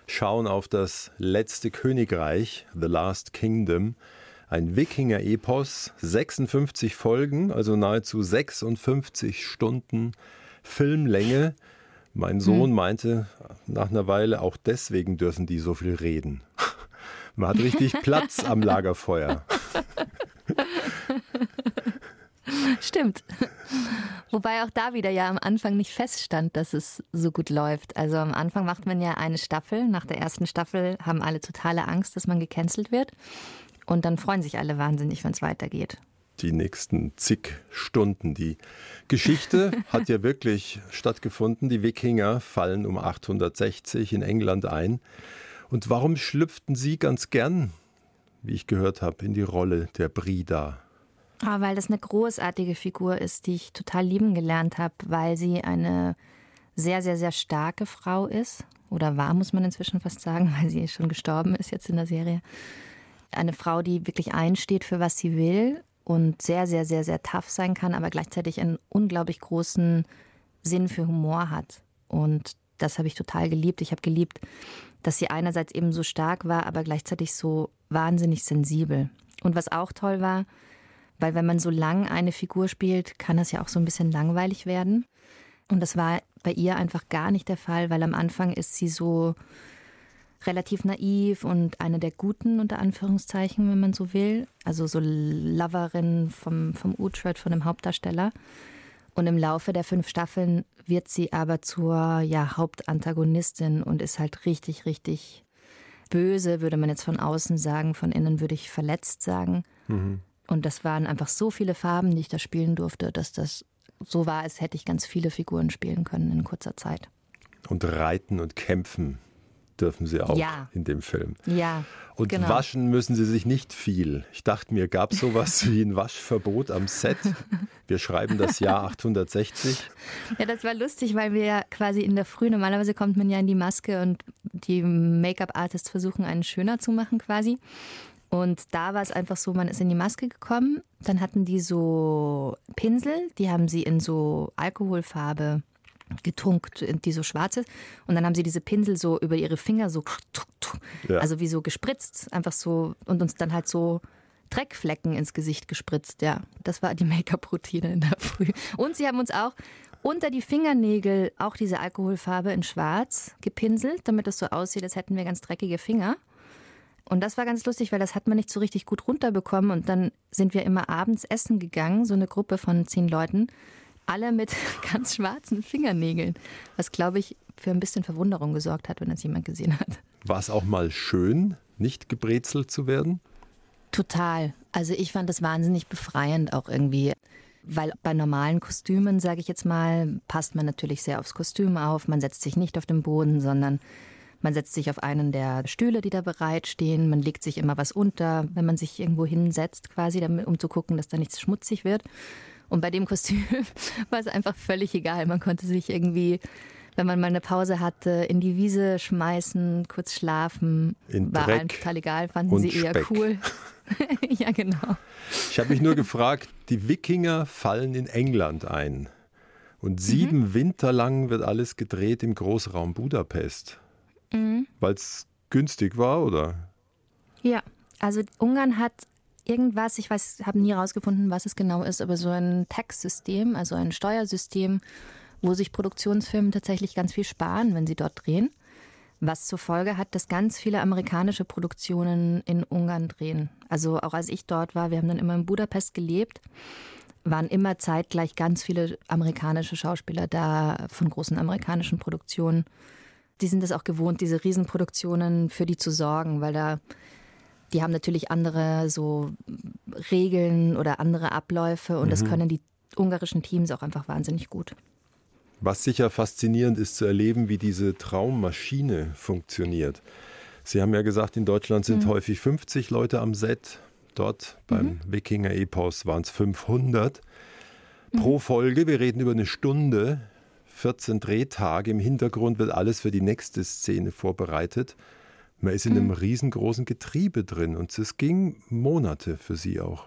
schauen auf das letzte Königreich, The Last Kingdom ein Wikinger-Epos, 56 Folgen, also nahezu 56 Stunden Filmlänge. Mein Sohn hm. meinte nach einer Weile, auch deswegen dürfen die so viel reden. Man hat richtig Platz am Lagerfeuer. Stimmt. Wobei auch da wieder ja am Anfang nicht feststand, dass es so gut läuft. Also am Anfang macht man ja eine Staffel. Nach der ersten Staffel haben alle totale Angst, dass man gecancelt wird. Und dann freuen sich alle wahnsinnig, wenn es weitergeht die nächsten zig Stunden. Die Geschichte hat ja wirklich stattgefunden. Die Wikinger fallen um 860 in England ein. Und warum schlüpften Sie ganz gern, wie ich gehört habe, in die Rolle der Brida? Oh, weil das eine großartige Figur ist, die ich total lieben gelernt habe, weil sie eine sehr, sehr, sehr starke Frau ist. Oder war, muss man inzwischen fast sagen, weil sie schon gestorben ist jetzt in der Serie. Eine Frau, die wirklich einsteht für was sie will und sehr, sehr, sehr, sehr tough sein kann, aber gleichzeitig einen unglaublich großen Sinn für Humor hat. Und das habe ich total geliebt. Ich habe geliebt, dass sie einerseits eben so stark war, aber gleichzeitig so wahnsinnig sensibel. Und was auch toll war, weil wenn man so lang eine Figur spielt, kann das ja auch so ein bisschen langweilig werden. Und das war bei ihr einfach gar nicht der Fall, weil am Anfang ist sie so relativ naiv und eine der Guten, unter Anführungszeichen, wenn man so will. Also so Loverin vom, vom Uhtred, von dem Hauptdarsteller. Und im Laufe der fünf Staffeln wird sie aber zur ja, Hauptantagonistin und ist halt richtig, richtig böse, würde man jetzt von außen sagen. Von innen würde ich verletzt sagen. Mhm. Und das waren einfach so viele Farben, die ich da spielen durfte, dass das so war, als hätte ich ganz viele Figuren spielen können in kurzer Zeit. Und reiten und kämpfen dürfen sie auch ja. in dem Film. Ja. Und genau. waschen müssen sie sich nicht viel. Ich dachte mir, gab es sowas wie ein Waschverbot am Set? Wir schreiben das Jahr 860. Ja, das war lustig, weil wir ja quasi in der Früh, normalerweise kommt man ja in die Maske und die Make-up-Artists versuchen, einen schöner zu machen quasi. Und da war es einfach so, man ist in die Maske gekommen, dann hatten die so Pinsel, die haben sie in so Alkoholfarbe getunkt, die so schwarz ist. Und dann haben sie diese Pinsel so über ihre Finger so, ja. also wie so gespritzt, einfach so und uns dann halt so Dreckflecken ins Gesicht gespritzt. Ja, das war die Make-up-Routine in der Früh. Und sie haben uns auch unter die Fingernägel auch diese Alkoholfarbe in schwarz gepinselt, damit es so aussieht, als hätten wir ganz dreckige Finger. Und das war ganz lustig, weil das hat man nicht so richtig gut runterbekommen. Und dann sind wir immer abends essen gegangen, so eine Gruppe von zehn Leuten, alle mit ganz schwarzen Fingernägeln. Was, glaube ich, für ein bisschen Verwunderung gesorgt hat, wenn das jemand gesehen hat. War es auch mal schön, nicht gebrezelt zu werden? Total. Also ich fand das wahnsinnig befreiend auch irgendwie. Weil bei normalen Kostümen, sage ich jetzt mal, passt man natürlich sehr aufs Kostüm auf. Man setzt sich nicht auf den Boden, sondern man setzt sich auf einen der Stühle, die da bereitstehen. Man legt sich immer was unter, wenn man sich irgendwo hinsetzt, quasi, um zu gucken, dass da nichts schmutzig wird. Und bei dem Kostüm war es einfach völlig egal. Man konnte sich irgendwie, wenn man mal eine Pause hatte, in die Wiese schmeißen, kurz schlafen. In war Dreck allen total egal, fanden sie eher Speck. cool. ja, genau. Ich habe mich nur gefragt, die Wikinger fallen in England ein. Und sieben Mhm. Winter lang wird alles gedreht im Großraum Budapest. Mhm. Weil es günstig war, oder? Ja, also Ungarn hat irgendwas, ich weiß, habe nie herausgefunden, was es genau ist, aber so ein Tax-System, also ein Steuersystem, wo sich Produktionsfirmen tatsächlich ganz viel sparen, wenn sie dort drehen. Was zur Folge hat, dass ganz viele amerikanische Produktionen in Ungarn drehen. Also auch als ich dort war, wir haben dann immer in Budapest gelebt, waren immer zeitgleich ganz viele amerikanische Schauspieler da von großen amerikanischen Produktionen. Die sind es auch gewohnt, diese Riesenproduktionen für die zu sorgen, weil da die haben natürlich andere so Regeln oder andere Abläufe und das können die ungarischen Teams auch einfach wahnsinnig gut. Was sicher faszinierend ist zu erleben, wie diese Traummaschine funktioniert. Sie haben ja gesagt, in Deutschland sind häufig 50 Leute am Set. Dort beim Wikinger-Epos waren es 500. Pro Folge, wir reden über eine Stunde, 14 Drehtage. Im Hintergrund wird alles für die nächste Szene vorbereitet. Man ist in einem riesengroßen Getriebe drin und es ging Monate für Sie auch.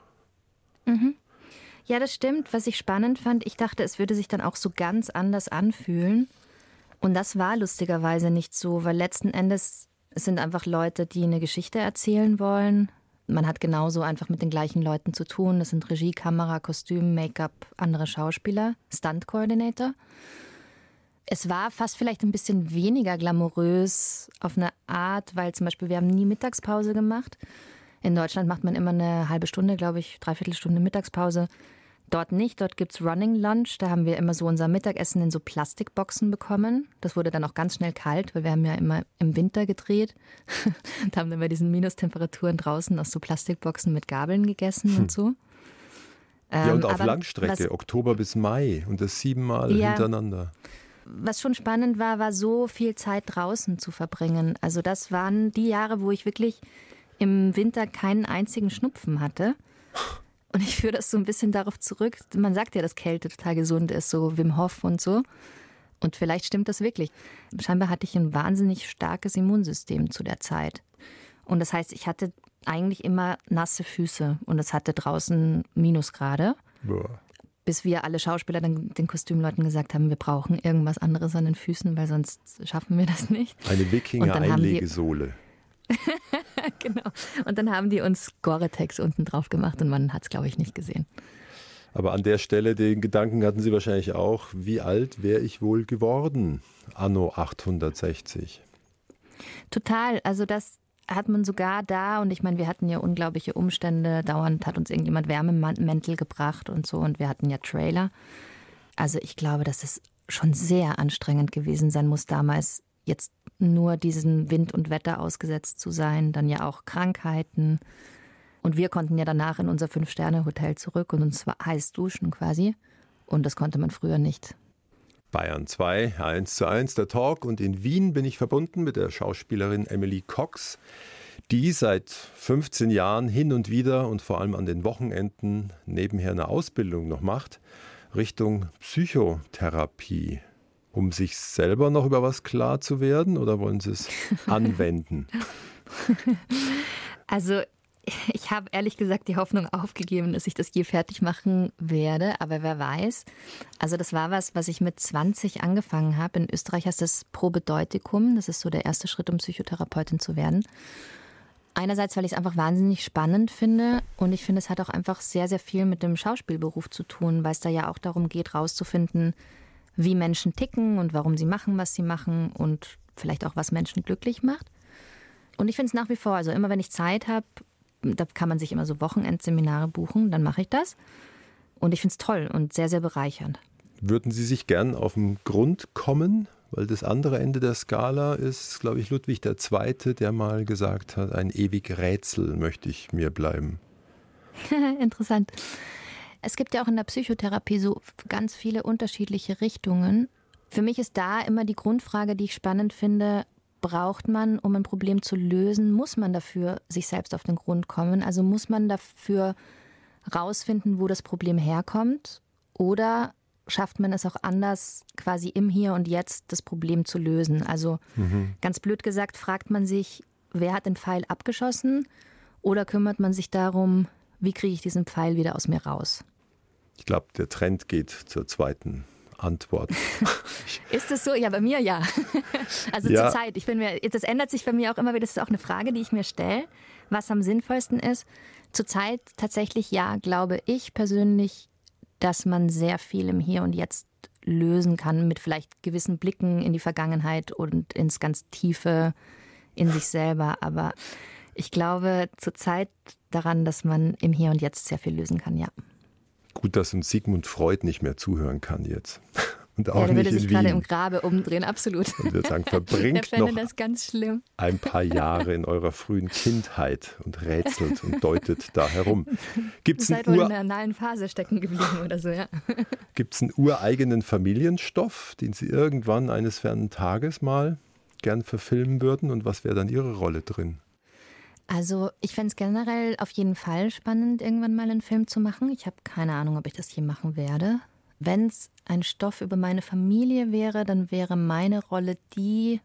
Ja, das stimmt. Was ich spannend fand, ich dachte, es würde sich dann auch so ganz anders anfühlen. Und das war lustigerweise nicht so, weil letzten Endes es sind einfach Leute, die eine Geschichte erzählen wollen. Man hat genauso einfach mit den gleichen Leuten zu tun. Das sind Regie, Kamera, Kostüm, Make-up, andere Schauspieler, Stunt-Coordinator. Es war fast vielleicht ein bisschen weniger glamourös auf eine Art, weil zum Beispiel wir haben nie Mittagspause gemacht. In Deutschland macht man immer eine halbe Stunde, glaube ich, dreiviertel Stunde Mittagspause. Dort nicht, dort gibt's Running Lunch. Da haben wir immer so unser Mittagessen in so Plastikboxen bekommen. Das wurde dann auch ganz schnell kalt, weil wir haben ja immer im Winter gedreht. da haben wir bei diesen Minustemperaturen draußen aus so Plastikboxen mit Gabeln gegessen und so. Ja, und Ähm, auf Langstrecke, Oktober bis Mai und das siebenmal Ja. hintereinander. Was schon spannend war, war so viel Zeit draußen zu verbringen. Also das waren die Jahre, wo ich wirklich im Winter keinen einzigen Schnupfen hatte. Und ich führe das so ein bisschen darauf zurück. Man sagt ja, dass Kälte total gesund ist, so Wim Hof und so. Und vielleicht stimmt das wirklich. Scheinbar hatte ich ein wahnsinnig starkes Immunsystem zu der Zeit. Und das heißt, ich hatte eigentlich immer nasse Füße und es hatte draußen Minusgrade Boah. Bis wir alle Schauspieler dann den Kostümleuten gesagt haben, wir brauchen irgendwas anderes an den Füßen, weil sonst schaffen wir das nicht. Eine Wikinger-Einlegesohle. genau. Und dann haben die uns Gore-Tex unten drauf gemacht und man hat es, glaube ich, nicht gesehen. Aber an der Stelle, den Gedanken hatten Sie wahrscheinlich auch, wie alt wäre ich wohl geworden, anno 860? Total. Also das hat man sogar da und ich meine, wir hatten ja unglaubliche Umstände. Dauernd hat uns irgendjemand Wärmemäntel gebracht und so und wir hatten ja Trailer. Also ich glaube, dass es schon sehr anstrengend gewesen sein muss damals, jetzt nur diesem Wind und Wetter ausgesetzt zu sein, dann ja auch Krankheiten. Und wir konnten ja danach in unser Fünf-Sterne-Hotel zurück und uns heiß duschen quasi. Und das konnte man früher nicht. Bayern 2, 1 zu 1, der Talk. Und in Wien bin ich verbunden mit der Schauspielerin Emily Cox, die seit 15 Jahren hin und wieder und vor allem an den Wochenenden nebenher eine Ausbildung noch macht, Richtung Psychotherapie. Um sich selber noch über was klar zu werden oder wollen Sie es anwenden? Also ich habe ehrlich gesagt die Hoffnung aufgegeben, dass ich das je fertig machen werde, aber wer weiß. Also das war was, was ich mit 20 angefangen habe. In Österreich heißt das Probedeutikum. Das ist so der erste Schritt, um Psychotherapeutin zu werden. Einerseits, weil ich es einfach wahnsinnig spannend finde und ich finde, es hat auch einfach sehr, sehr viel mit dem Schauspielberuf zu tun, weil es da ja auch darum geht, rauszufinden, wie Menschen ticken und warum sie machen, was sie machen und vielleicht auch, was Menschen glücklich macht. Und ich finde es nach wie vor, also immer wenn ich Zeit habe, da kann man sich immer so Wochenendseminare buchen, dann mache ich das. Und ich finde es toll und sehr, sehr bereichernd. Würden Sie sich gern auf den Grund kommen? Weil das andere Ende der Skala ist, glaube ich, Ludwig II., der mal gesagt hat, ein ewig Rätsel möchte ich mir bleiben. Interessant. Es gibt ja auch in der Psychotherapie so ganz viele unterschiedliche Richtungen. Für mich ist da immer die Grundfrage, die ich spannend finde, braucht man, um ein Problem zu lösen, muss man dafür sich selbst auf den Grund kommen? Also muss man dafür rausfinden, wo das Problem herkommt? Oder schafft man es auch anders, quasi im Hier und Jetzt das Problem zu lösen? Also mhm. ganz blöd gesagt, fragt man sich, wer hat den Pfeil abgeschossen? Oder kümmert man sich darum, wie kriege ich diesen Pfeil wieder aus mir raus? Ich glaube, der Trend geht zur zweiten Antwort. ist es so? Ja, bei mir ja. Also ja. zur Zeit. Ich bin mir, das ändert sich bei mir auch immer wieder. Das ist auch eine Frage, die ich mir stelle, was am sinnvollsten ist. Zurzeit tatsächlich ja, glaube ich persönlich, dass man sehr viel im Hier und Jetzt lösen kann mit vielleicht gewissen Blicken in die Vergangenheit und ins ganz Tiefe in sich selber. Aber ich glaube zurzeit daran, dass man im Hier und Jetzt sehr viel lösen kann, ja. Gut, dass uns Sigmund Freud nicht mehr zuhören kann jetzt. Und auch ja, der würde sich gerade im Grabe umdrehen, absolut. Und würde sagen, verbringt noch das ganz schlimm. ein paar Jahre in eurer frühen Kindheit und rätselt und deutet da herum. Gibt's Seid wohl in der analen Phase stecken geblieben oder so, ja. Gibt es einen ureigenen Familienstoff, den Sie irgendwann eines fernen Tages mal gern verfilmen würden? Und was wäre dann Ihre Rolle drin? Also ich fände es generell auf jeden Fall spannend, irgendwann mal einen Film zu machen. Ich habe keine Ahnung, ob ich das je machen werde. Wenn es ein Stoff über meine Familie wäre, dann wäre meine Rolle die.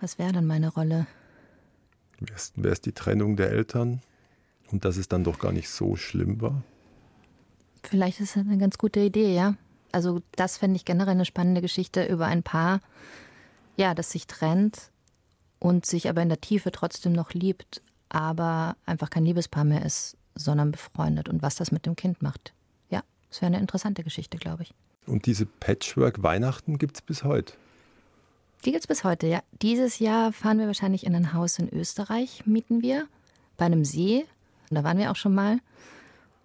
Was wäre dann meine Rolle? Wäre es die Trennung der Eltern und dass es dann doch gar nicht so schlimm war? Vielleicht ist das eine ganz gute Idee, ja. Also das fände ich generell eine spannende Geschichte über ein Paar, ja, das sich trennt und sich aber in der Tiefe trotzdem noch liebt, aber einfach kein Liebespaar mehr ist, sondern befreundet und was das mit dem Kind macht. Das wäre eine interessante Geschichte, glaube ich. Und diese Patchwork-Weihnachten gibt es bis heute? Die gibt es bis heute, ja. Dieses Jahr fahren wir wahrscheinlich in ein Haus in Österreich, mieten wir, bei einem See. Und da waren wir auch schon mal.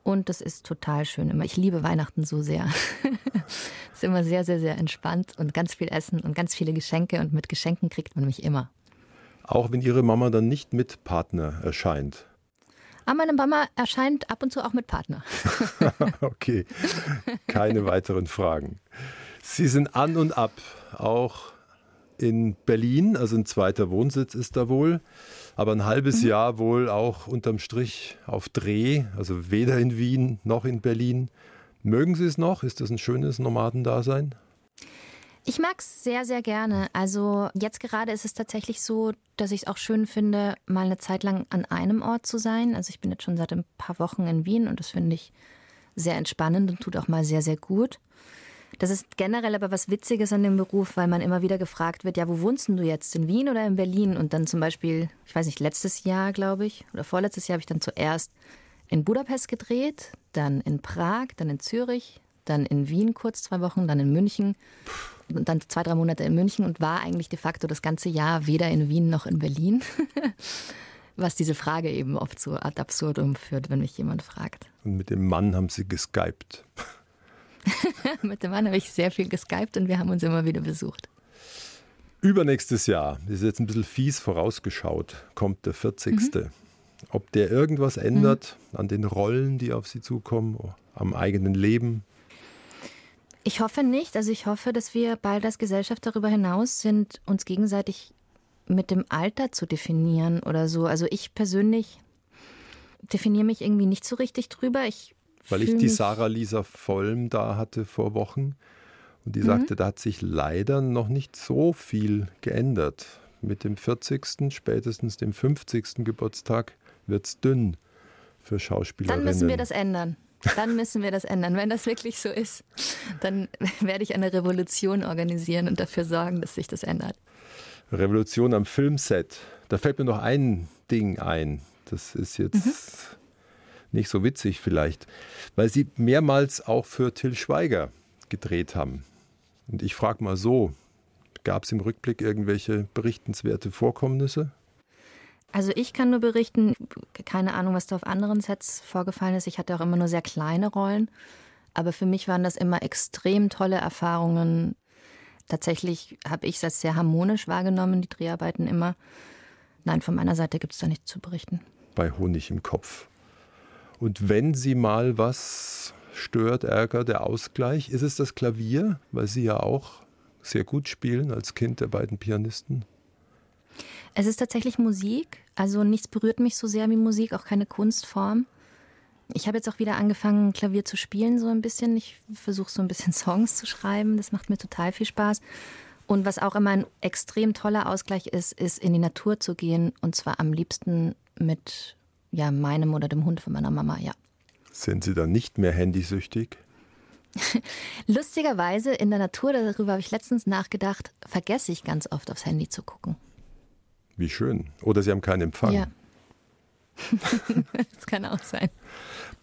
Und das ist total schön. Ich liebe Weihnachten so sehr. Es ist immer sehr, sehr, sehr entspannt und ganz viel Essen und ganz viele Geschenke. Und mit Geschenken kriegt man mich immer. Auch wenn Ihre Mama dann nicht mit Partner erscheint? Aber meine Mama erscheint ab und zu auch mit Partner. okay, keine weiteren Fragen. Sie sind an und ab, auch in Berlin, also ein zweiter Wohnsitz ist da wohl, aber ein halbes mhm. Jahr wohl auch unterm Strich auf Dreh, also weder in Wien noch in Berlin. Mögen Sie es noch? Ist das ein schönes Nomadendasein? Ich mag es sehr, sehr gerne. Also jetzt gerade ist es tatsächlich so, dass ich es auch schön finde, mal eine Zeit lang an einem Ort zu sein. Also ich bin jetzt schon seit ein paar Wochen in Wien und das finde ich sehr entspannend und tut auch mal sehr, sehr gut. Das ist generell aber was Witziges an dem Beruf, weil man immer wieder gefragt wird, ja, wo wohnst du jetzt? In Wien oder in Berlin? Und dann zum Beispiel, ich weiß nicht, letztes Jahr, glaube ich, oder vorletztes Jahr habe ich dann zuerst in Budapest gedreht, dann in Prag, dann in Zürich, dann in Wien kurz zwei Wochen, dann in München und dann zwei, drei Monate in München und war eigentlich de facto das ganze Jahr weder in Wien noch in Berlin. Was diese Frage eben oft so ad absurdum führt, wenn mich jemand fragt. Und mit dem Mann haben Sie geskypt. mit dem Mann habe ich sehr viel geskypt und wir haben uns immer wieder besucht. Übernächstes Jahr, das ist jetzt ein bisschen fies vorausgeschaut, kommt der 40. Mhm. Ob der irgendwas ändert mhm. an den Rollen, die auf Sie zukommen, am eigenen Leben? Ich hoffe nicht. Also ich hoffe, dass wir bald als Gesellschaft darüber hinaus sind, uns gegenseitig mit dem Alter zu definieren oder so. Also ich persönlich definiere mich irgendwie nicht so richtig drüber. Ich Weil ich die Sarah Lisa Vollm da hatte vor Wochen und die mhm. sagte, da hat sich leider noch nicht so viel geändert. Mit dem 40., spätestens dem 50. Geburtstag wird es dünn für Schauspielerinnen. Dann müssen wir das ändern. Dann müssen wir das ändern. Wenn das wirklich so ist, dann werde ich eine Revolution organisieren und dafür sorgen, dass sich das ändert. Revolution am Filmset. Da fällt mir noch ein Ding ein. Das ist jetzt mhm. nicht so witzig vielleicht, weil Sie mehrmals auch für Till Schweiger gedreht haben. Und ich frage mal so, gab es im Rückblick irgendwelche berichtenswerte Vorkommnisse? Also ich kann nur berichten, keine Ahnung, was da auf anderen Sets vorgefallen ist. Ich hatte auch immer nur sehr kleine Rollen. Aber für mich waren das immer extrem tolle Erfahrungen. Tatsächlich habe ich es als sehr harmonisch wahrgenommen, die Dreharbeiten immer. Nein, von meiner Seite gibt es da nichts zu berichten. Bei Honig im Kopf. Und wenn Sie mal was stört, ärgert, der Ausgleich, ist es das Klavier, weil Sie ja auch sehr gut spielen als Kind der beiden Pianisten? Es ist tatsächlich Musik. Also nichts berührt mich so sehr wie Musik, auch keine Kunstform. Ich habe jetzt auch wieder angefangen, Klavier zu spielen, so ein bisschen. Ich versuche so ein bisschen Songs zu schreiben. Das macht mir total viel Spaß. Und was auch immer ein extrem toller Ausgleich ist, ist in die Natur zu gehen. Und zwar am liebsten mit ja, meinem oder dem Hund von meiner Mama, ja. Sind Sie dann nicht mehr handysüchtig? Lustigerweise in der Natur, darüber habe ich letztens nachgedacht, vergesse ich ganz oft aufs Handy zu gucken. Wie schön. Oder Sie haben keinen Empfang. Ja. das kann auch sein.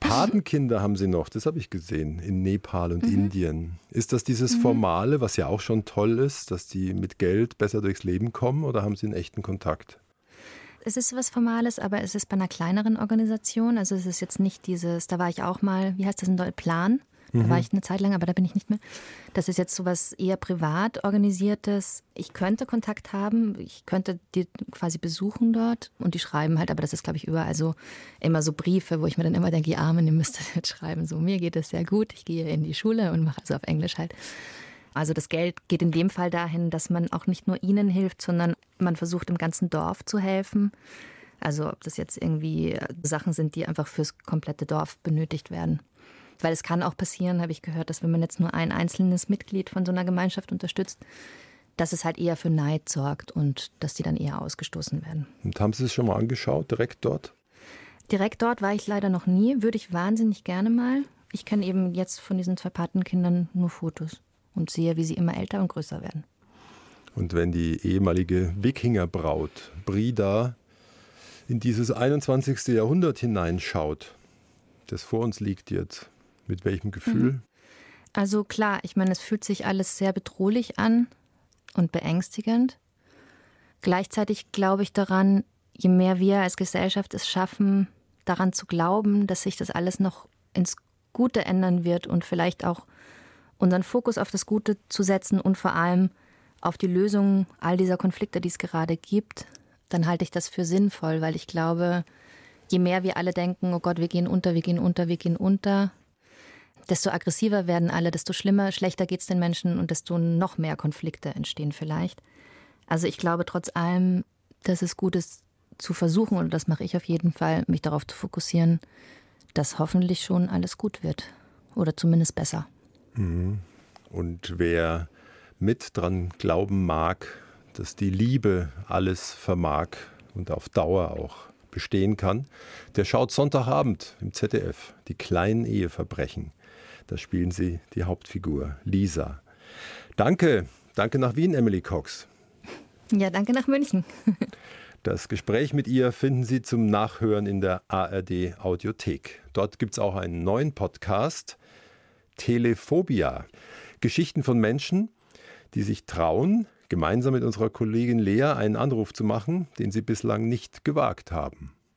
Patenkinder haben Sie noch, das habe ich gesehen, in Nepal und mhm. Indien. Ist das dieses mhm. Formale, was ja auch schon toll ist, dass die mit Geld besser durchs Leben kommen oder haben Sie einen echten Kontakt? Es ist was Formales, aber es ist bei einer kleineren Organisation. Also es ist jetzt nicht dieses, da war ich auch mal, wie heißt das in Deutsch, Plan? Da mhm. war ich eine Zeit lang, aber da bin ich nicht mehr. Das ist jetzt so was eher privat organisiertes. Ich könnte Kontakt haben, ich könnte die quasi besuchen dort und die schreiben halt, aber das ist, glaube ich, überall so immer so Briefe, wo ich mir dann immer denke, ihr Armen, ihr müsst das jetzt schreiben. So, mir geht es sehr gut, ich gehe in die Schule und mache also auf Englisch halt. Also das Geld geht in dem Fall dahin, dass man auch nicht nur ihnen hilft, sondern man versucht im ganzen Dorf zu helfen. Also ob das jetzt irgendwie Sachen sind, die einfach fürs komplette Dorf benötigt werden. Weil es kann auch passieren, habe ich gehört, dass wenn man jetzt nur ein einzelnes Mitglied von so einer Gemeinschaft unterstützt, dass es halt eher für Neid sorgt und dass die dann eher ausgestoßen werden. Und haben Sie es schon mal angeschaut, direkt dort? Direkt dort war ich leider noch nie, würde ich wahnsinnig gerne mal. Ich kenne eben jetzt von diesen zwei Patenkindern nur Fotos und sehe, wie sie immer älter und größer werden. Und wenn die ehemalige Wikingerbraut Brida in dieses 21. Jahrhundert hineinschaut, das vor uns liegt jetzt, mit welchem Gefühl? Mhm. Also klar, ich meine, es fühlt sich alles sehr bedrohlich an und beängstigend. Gleichzeitig glaube ich daran, je mehr wir als Gesellschaft es schaffen, daran zu glauben, dass sich das alles noch ins Gute ändern wird und vielleicht auch unseren Fokus auf das Gute zu setzen und vor allem auf die Lösung all dieser Konflikte, die es gerade gibt, dann halte ich das für sinnvoll, weil ich glaube, je mehr wir alle denken, oh Gott, wir gehen unter, wir gehen unter, wir gehen unter, desto aggressiver werden alle, desto schlimmer, schlechter geht es den Menschen und desto noch mehr Konflikte entstehen vielleicht. Also ich glaube trotz allem, dass es gut ist zu versuchen, und das mache ich auf jeden Fall, mich darauf zu fokussieren, dass hoffentlich schon alles gut wird. Oder zumindest besser. Mhm. Und wer mit dran glauben mag, dass die Liebe alles vermag und auf Dauer auch bestehen kann, der schaut Sonntagabend im ZDF die kleinen Eheverbrechen. Da spielen sie die Hauptfigur, Lisa. Danke, danke nach Wien, Emily Cox. Ja, danke nach München. Das Gespräch mit ihr finden Sie zum Nachhören in der ARD Audiothek. Dort gibt es auch einen neuen Podcast, Telephobia. Geschichten von Menschen, die sich trauen, gemeinsam mit unserer Kollegin Lea einen Anruf zu machen, den sie bislang nicht gewagt haben.